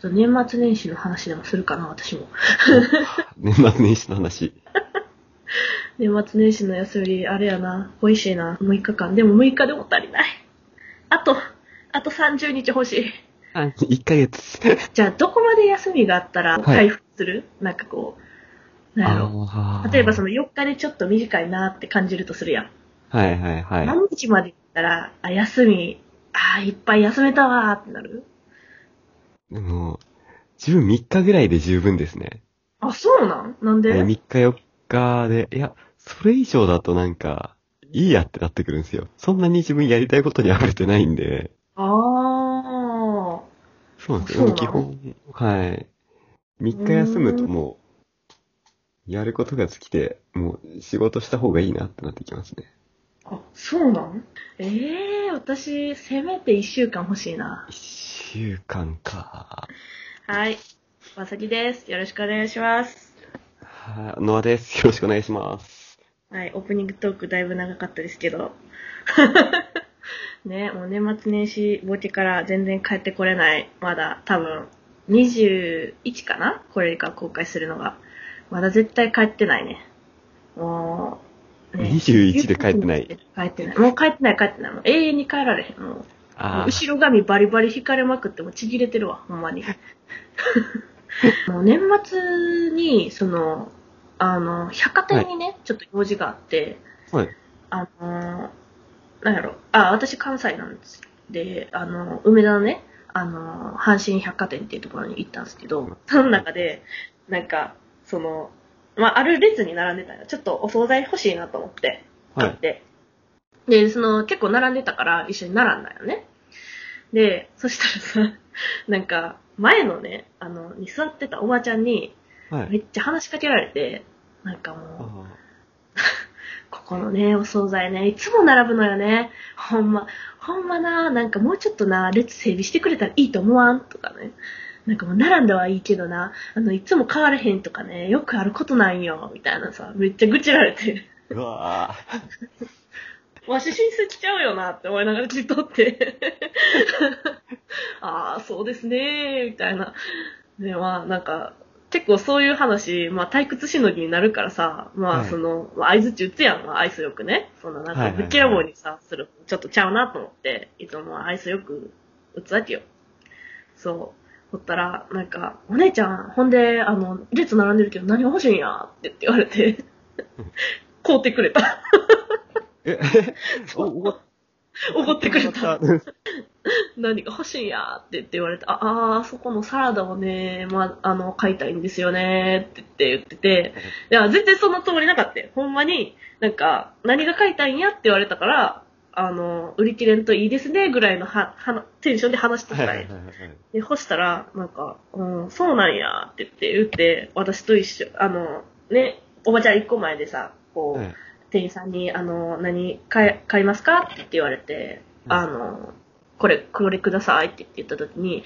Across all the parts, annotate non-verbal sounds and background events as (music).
っと年末年始の話でもするかな、私も。(laughs) 年末年始の話。(laughs) 年末年始の休み、あれやな、美味しいな、6日間。でも6日でも足りない。あと、あと30日欲しい。あ、1ヶ月。じゃあ、どこまで休みがあったらはい回復する、なんかこう、なんやろ。あー例えばその4日でちょっと短いなって感じるとするやん。はいはいはい。何日まで行ったら、あ、休み、あ、いっぱい休めたわーってなる？でも、自分3日ぐらいで十分ですね。あ、そうなん？なんで、3日4日で、いや、それ以上だとなんか、いいやってなってくるんですよ。そんなに自分やりたいことに溢れてないんで。あー。そうなんですよ。基本、はい。3日休むともう、やることが尽きて、もう仕事した方がいいなってなってきますね。あ、そうなんええー、私、せめて1週間欲しいな。1週間か。はい。まさきです。よろしくお願いします。はい、ノアです。よろしくお願いします。はい、オープニングトークだいぶ長かったですけど。(laughs) ね、もう年末年始ボケから全然帰ってこれない。まだ多分、21かな？これが公開するのが。まだ絶対帰ってないね。もう、ね、21で帰ってない。帰ってない。もう帰ってない帰ってない。もう永遠に帰られへん。もうあ後ろ髪バリバリ引かれまくってもうちぎれてるわ、ほんまに。(laughs) もう年末に、その、あの、百貨店にね、ちょっと用事があって、あ、はい。あの、なんやろ、あ、私関西なんです。で、あの、梅田のね、あの、阪神百貨店っていうところに行ったんですけど、その中で、なんか、その、まあ、ある列に並んでたよ。ちょっとお惣菜欲しいなと思って、はい。買って。で、その、結構並んでたから一緒に並んだよね。で、そしたらさ、(laughs) なんか、前のね、あの、に座ってたおばちゃんに、はい。めっちゃ話しかけられて、なんかもう、あ (laughs) ここのね、お惣菜ね、いつも並ぶのよね。ほんま、ほんまな、なんかもうちょっとな、列整備してくれたらいいと思わん？とかね。なんかもう並んだはいいけどな、あの、いつも買われへんとかね、よくあることなんよ、みたいなさ、めっちゃ愚痴られて。ーうわわし親戚ちゃうよなって思いながらじっとって。(laughs) ああ、そうですねみたいな。で、まあ、なんか、結構そういう話、まあ退屈しのぎになるからさ、まはいあその、まあ合図打つやん、愛想よくね。そんななんかはいはいはいぶっきらぼうにさ、する、ちょっとちゃうなと思って、いつも愛想よく打つわけよ。そう。ほったら、なんか、お姉ちゃん、ほんで、あの、列並んでるけど何が欲しいんや？って言われて、買うてくれた。え、お、(laughs) お、おごってくれた。う (laughs) 何が欲しいんや？って言って言われて、ああー、そこのサラダをね、まあ、あの、買いたいんですよねって言って言ってて、いや、全然そのつもりなかったよ。ほんまに、なんか、何が買いたいんや？って言われたから、あの、売り切れんといいですね、ぐらいのは、はテンションで話してたん。で、干したら、なんか、うん、そうなんやって言って、言って、私と一緒、あの、ね、おばちゃん一個前でさ、こう、はい。店員さんに、あの、何、買い、買いますかって言われて、うんあの、これ、これくださいって言った時に、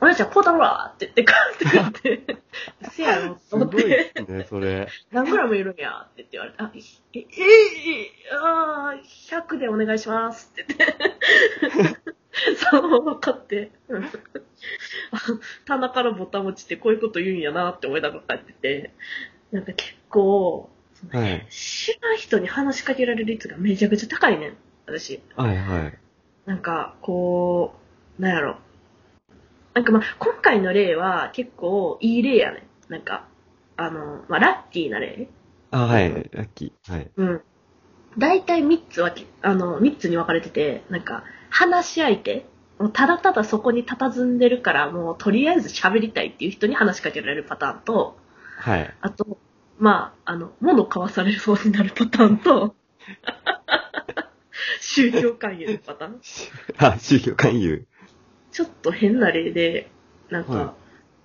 お姉ちゃん、こうだろわって言って買って言って、せやろと思って、ね、それ。何グラムいるんやって言って言われて、あ、え、え、え、あー、100でお願いしますって言って。(laughs) そう、分かって。棚からボタン落ちてこういうこと言うんやなって思いながら帰ってて、なんか結構。知らん人に話しかけられる率がめちゃくちゃ高いねん、私。はいはい。なんか、こう、なんやろ。なんかまあ、今回の例は結構いい例やねん。なんか、あの、まあ、ラッキーな例。あ、はい。ラッキー。はい。うん。大体3つ分け、あの、3つに分かれてて、なんか、話し相手。もうただただそこに佇んでるから、もうとりあえず喋りたいっていう人に話しかけられるパターンと、はい。あと、まあ、あの、物買わされそうになるパターンと、(laughs) (laughs) 宗教勧誘のパターン。(laughs) あ、宗教勧誘。ちょっと変な例で、なんか、は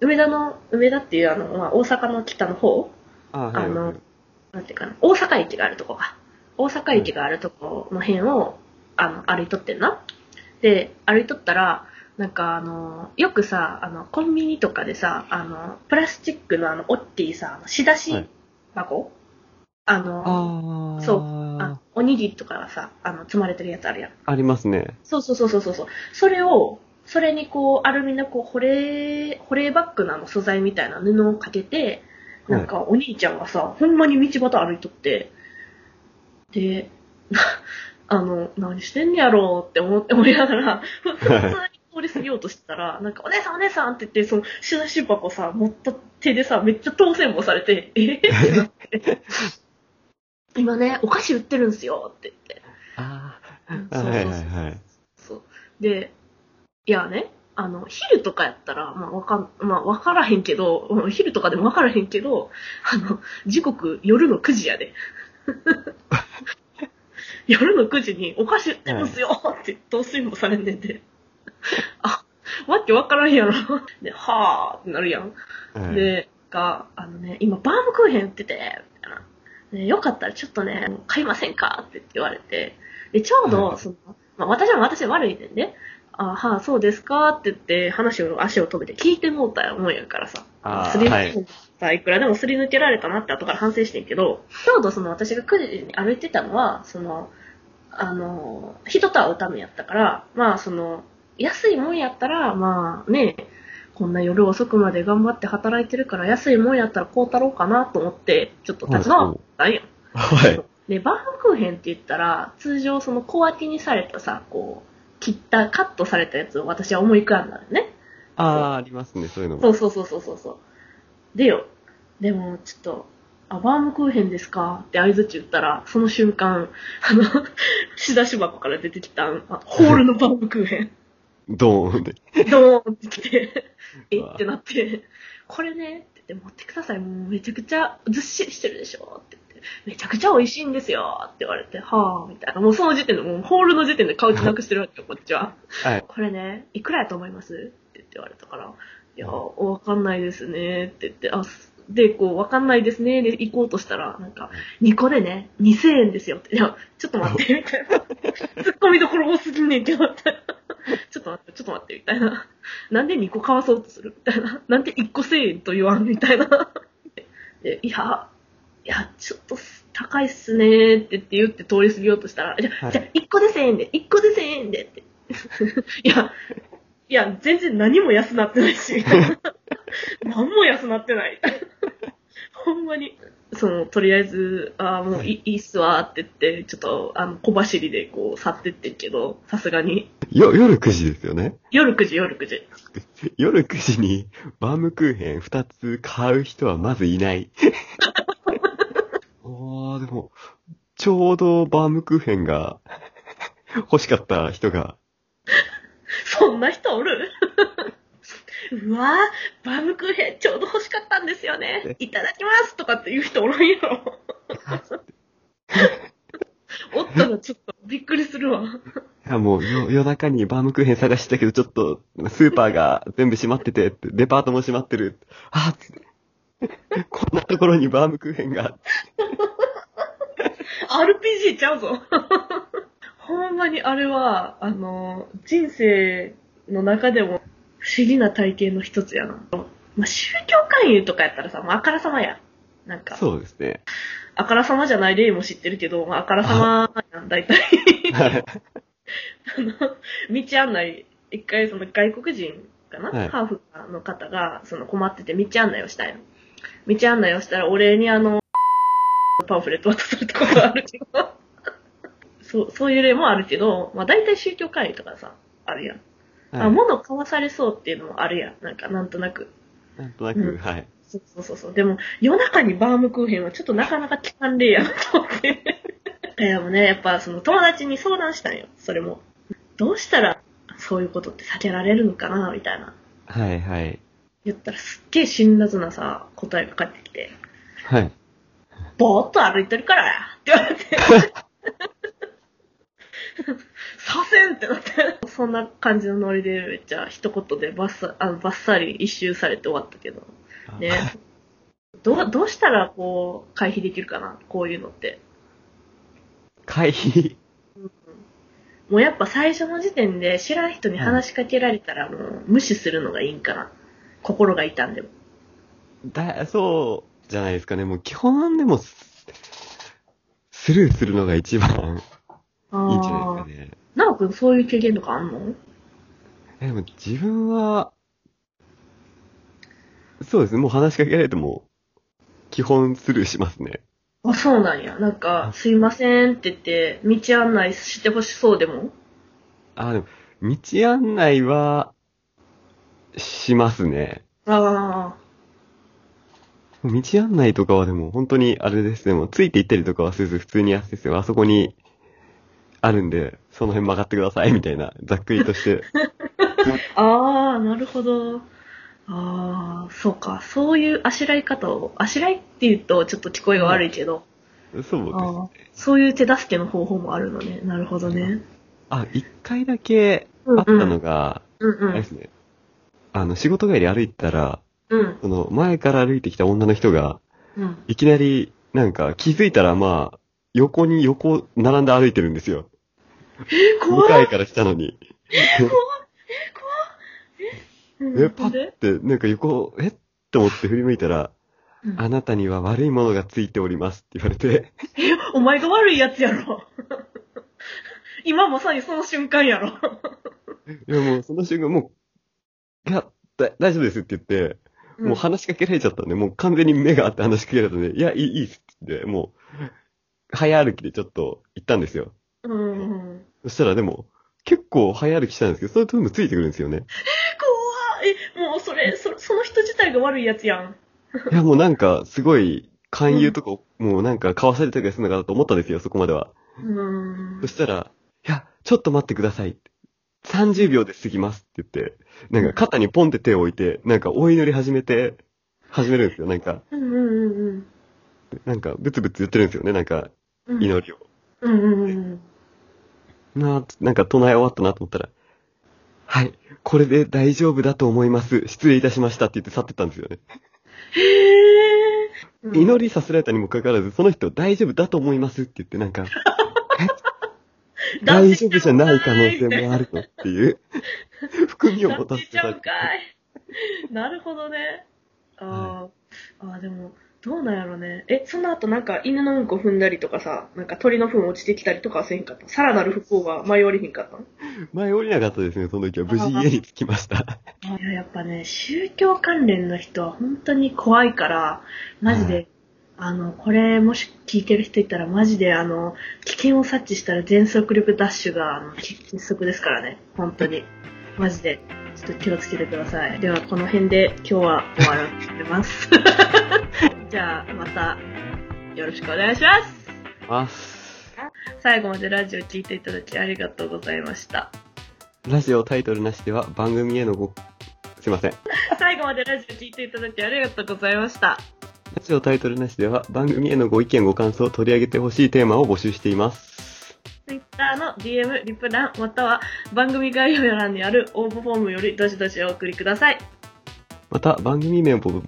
梅田の、梅田っていうあの、まあ、大阪の北の方？あ、はい。あのなんていうかな、大阪駅があるとこが。大阪駅があるとこの辺を、あの、歩いとってんな？で、歩いとったら、なんかあの、よくさ、あの、コンビニとかでさ、あの、プラスチックのあの、オッティさ、仕出しはい箱、あの、ああ。そうあおにぎりとかがさ、あの、積まれてるやつあるやん。ありますね。そうそうそうそうそう。それを、それにこう、アルミのこう、保冷、保冷バッグのあの素材みたいな布をかけて、なんかお兄ちゃんがさ、ほんまに道端歩いとって、で、(laughs) あの、何してんねやろうって思って思いながら、ふ普通に通り過ぎようとしてたら、(laughs) なんか、お姉さんお姉さんって言って、その、仕出し箱さ、持った手でさ、めっちゃ当選簿されて、え？ってなって、(laughs) 今ね、お菓子売ってるんすよって言って。あうんあ。はいはいはい。そう。で、いやね、あの、昼とかやったら、まあ、わかん、まあ、わからへんけど、うん昼とかでもわからへんけど、あの、時刻夜の9時やで。(laughs) 夜の9時にお菓子売ってますよって当選もされんねんで。あ、わけわからんやろ。で、はぁーってなるやん。はい、で、が、あのね、今バームクーヘン売ってて、みたいな。でよかったらちょっとね、買いませんかって言われて。で、ちょうど、はいその、まあ、私は私で悪いねんね。あはあ、そうですかって言って、話を、足を止めて聞いてもうたもんやからさ。すり抜はいけたいくらでもすり抜けられたなって後から反省してんけど、ちょうどその私が9時に歩いてたのは、その、あの、人と会うためやったから、まあその、安いもんやったら、まあね、こんな夜遅くまで頑張って働いてるから安いもんやったらこうたろうかなと思って、ちょっと立ち直ったんよ。はい。で、バームクーヘンって言ったら、通常その小分けにされたさ、こう、切った、カットされたやつを私は思い浮かんだよね。ああ、ありますね、そういうのも。そうそうそうそうそうそう。でよ、でもちょっと、あ、バームクーヘンですか？って合図言ったら、その瞬間、あの、(laughs) 仕出し箱から出てきた、あホールのバームクーヘン、(laughs) ドーンで。ドーンってきて、(laughs) え？ってなって、これね、って言って持ってください。もうめちゃくちゃずっしりしてるでしょ？って、めちゃくちゃ美味しいんですよって言われて、はぁ、みたいな。もうその時点で、もうホールの時点で買う気なくしてるわけよ、こっちは。はい。これね、いくらやと思います？って言って言われたから、いや、わかんないですねって言って、あ、すで、こう、わかんないですねで行こうとしたら、なんか、2個でね、2000円ですよって。いや、ちょっと待って、みたいな。突っ込みどころ多すぎんねんけど、みたいな。ちょっと待って、ちょっと待って、みたいな。なんで2個買わそうとする？みたいな。なんで1個1000円と言わん？みたいな。で、いや、いや、ちょっと高いっすねーって言って通り過ぎようとしたら、じゃ、はいじゃあ1個で1000円で、1個で1000円でって。(laughs) いや、いや、全然何も安なってないし、みたいな。何も安なってない。(laughs) ほんまに。その、とりあえず、ああ、もういいいいっすわって言って、ちょっと、あの、小走りでこう、去ってってんけど、さすがに。よ、夜9時ですよね。夜9時、夜9時。(laughs) 夜9時にバームクーヘン2つ買う人はまずいない。おー、でも、ちょうどバームクーヘンが欲しかった人が、そんな人おる？(laughs) うわぁ、バームクーヘンちょうど欲しかったんですよね。いただきますとかって言う人おらんやろ。(laughs) おったらちょっとびっくりするわ。いやもう夜夜中にバームクーヘン探したけど、ちょっとスーパーが全部閉まっててって、デパートも閉まってる。あこんなところにバームクーヘンが。RPG ちゃうぞ。ほんまにあれは、あの、人生の中でも不思議な体験の一つやな。まあ、宗教勧誘とかやったらさ、もうあからさまや。なんか、そうですね。あからさまじゃない例も知ってるけど、まあ、あからさまやん、大体。はい。(laughs) あの、道案内、一回その外国人かな、はいハーフの方がその困ってて道案内をしたよ。道案内をしたら、お礼にあの、パンフレット渡されたことがあるけど、(laughs) そう、そういう例もあるけど、まあ大体宗教会議とかさ、あるやん。あ、はい物買わされそうっていうのもあるやん。なんか、なんとなく。なんとなく、うんはい。そうそうそうそう。でも、夜中にバームクーヘンはちょっとなかなか聞かん例やなと思って。(laughs) いやでもね、やっぱその友達に相談したんよ。それも。どうしたらそういうことって避けられるのかなみたいな。はい、はい。言ったらすっげえ辛辣なさ、答えが返ってきて、はい。ぼーっと歩いてるからやって言われて。させんってなって。そんな感じのノリでめっちゃ一言でバッサあのバッサリ一周されて終わったけど。ね。どう、どうしたらこう、回避できるかな？こういうのって。回避。もうやっぱ最初の時点で知らん人に話しかけられたらもう無視するのがいいんかな。心が痛んでも。だ、そうじゃないですかね。もう基本でもス、スルーするのが一番あいいんじゃないですかね。なおくんそういう経験とかあんの？えでも自分は、そうですね、もう話しかけられても、基本スルーしますね。あ、そうなんや。なんか、すいませんって言って、道案内してほしそうでも？あ、でも、道案内は、しますね。あ道案内とかはでも、本当にあれですね、もうついて行ったりとかはせず、普通にやってですよ。あそこに、あるんで、その辺曲がってください、みたいな、ざっくりとして。(laughs) あ。ああ、なるほど。ああ、そうか。そういうあしらい方を、あしらいって言うとちょっと聞こえが悪いけど、そうですね。そういう手助けの方法もあるのね。なるほどね。あ、一回だけあったのが、うんうん。あれですね。あの、仕事帰り歩いてたら、うん。その、前から歩いてきた女の人が、うん。いきなり、なんか、気づいたら、まあ、横に横、並んで歩いてるんですよ。向怖い。かいから来たのに。うんえ、パッて、なんか横、えって思って振り向いたら、うんあなたには悪いものがついておりますって言われて、え、お前が悪いやつやろ。今まさにその瞬間やろ。いやもうその瞬間もう、いや、だ大丈夫ですって言って、もう話しかけられちゃったんで、もう完全に目があって話しかけられたんで、いや、いい、いいっすってもう、早歩きでちょっと行ったんですよ。うん。うん。そしたらでも、結構早歩きしたんですけど、それともついてくるんですよね。(laughs) 怖い。え、もうそれ、そその人自体が悪いやつやん。いや、(laughs) もうなんか、すごい、勧誘とか、もうなんか、交わされたりするのかなと思ったんですよ、そこまでは。うんそ。したら、いや、ちょっと待ってくださいって。30秒で過ぎますって言って、なんか肩にポンって手を置いて、なんかお祈り始めて、始めるんですよ。なんか、うんうんうんなんか、ブツブツ言ってるんですよね、なんか、うん。祈りを。うんうんうん。なあ、なんか唱え終わったなと思ったら、はい、これで大丈夫だと思います。失礼いたしましたって言って去ってったんですよね。へー。祈りさせられたにもかかわらず、その人大丈夫だと思いますって言って、なんか、(laughs) え大丈夫じゃない可能性もあるのっていう、含みを持た断せてた。なるほどね。あー、あーでも、どうなんやろね。え、その後なんか犬のうんこ踏んだりとかさ、なんか鳥の糞落ちてきたりとかはせんかった？さらなる不幸は舞い降りひんかった？の前降りなかったですね、その時は。無事家に着きました。いや、やっぱね、宗教関連の人は本当に怖いから、マジで、はいあの、これもし聞いてる人いたら、マジであの、危険を察知したら全速力ダッシュが、あの、鉄則ですからね。本当に。マジで、ちょっと気をつけてください。では、この辺で今日は終わらせてます。(laughs) じゃあ、また、よろしくお願いします。ます。最後までラジオ聞いていただきありがとうございました。ラジオタイトルなしでは番組へのご、すいません。(laughs) 最後までラジオ聞いていただきありがとうございました。ラジオタイトルなしでは番組へのご意見ご感想を取り上げてほしいテーマを募集しています。Twitter の DM、リプ欄、または番組概要欄にある応募フォームよりどしどしお送りください。また番組名も、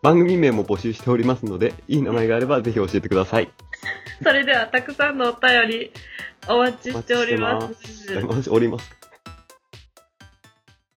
番組名も募集しておりますので、いい名前があればぜひ教えてください。(laughs) それではたくさんのお便りお待ちしております。お待ちしてます。おります。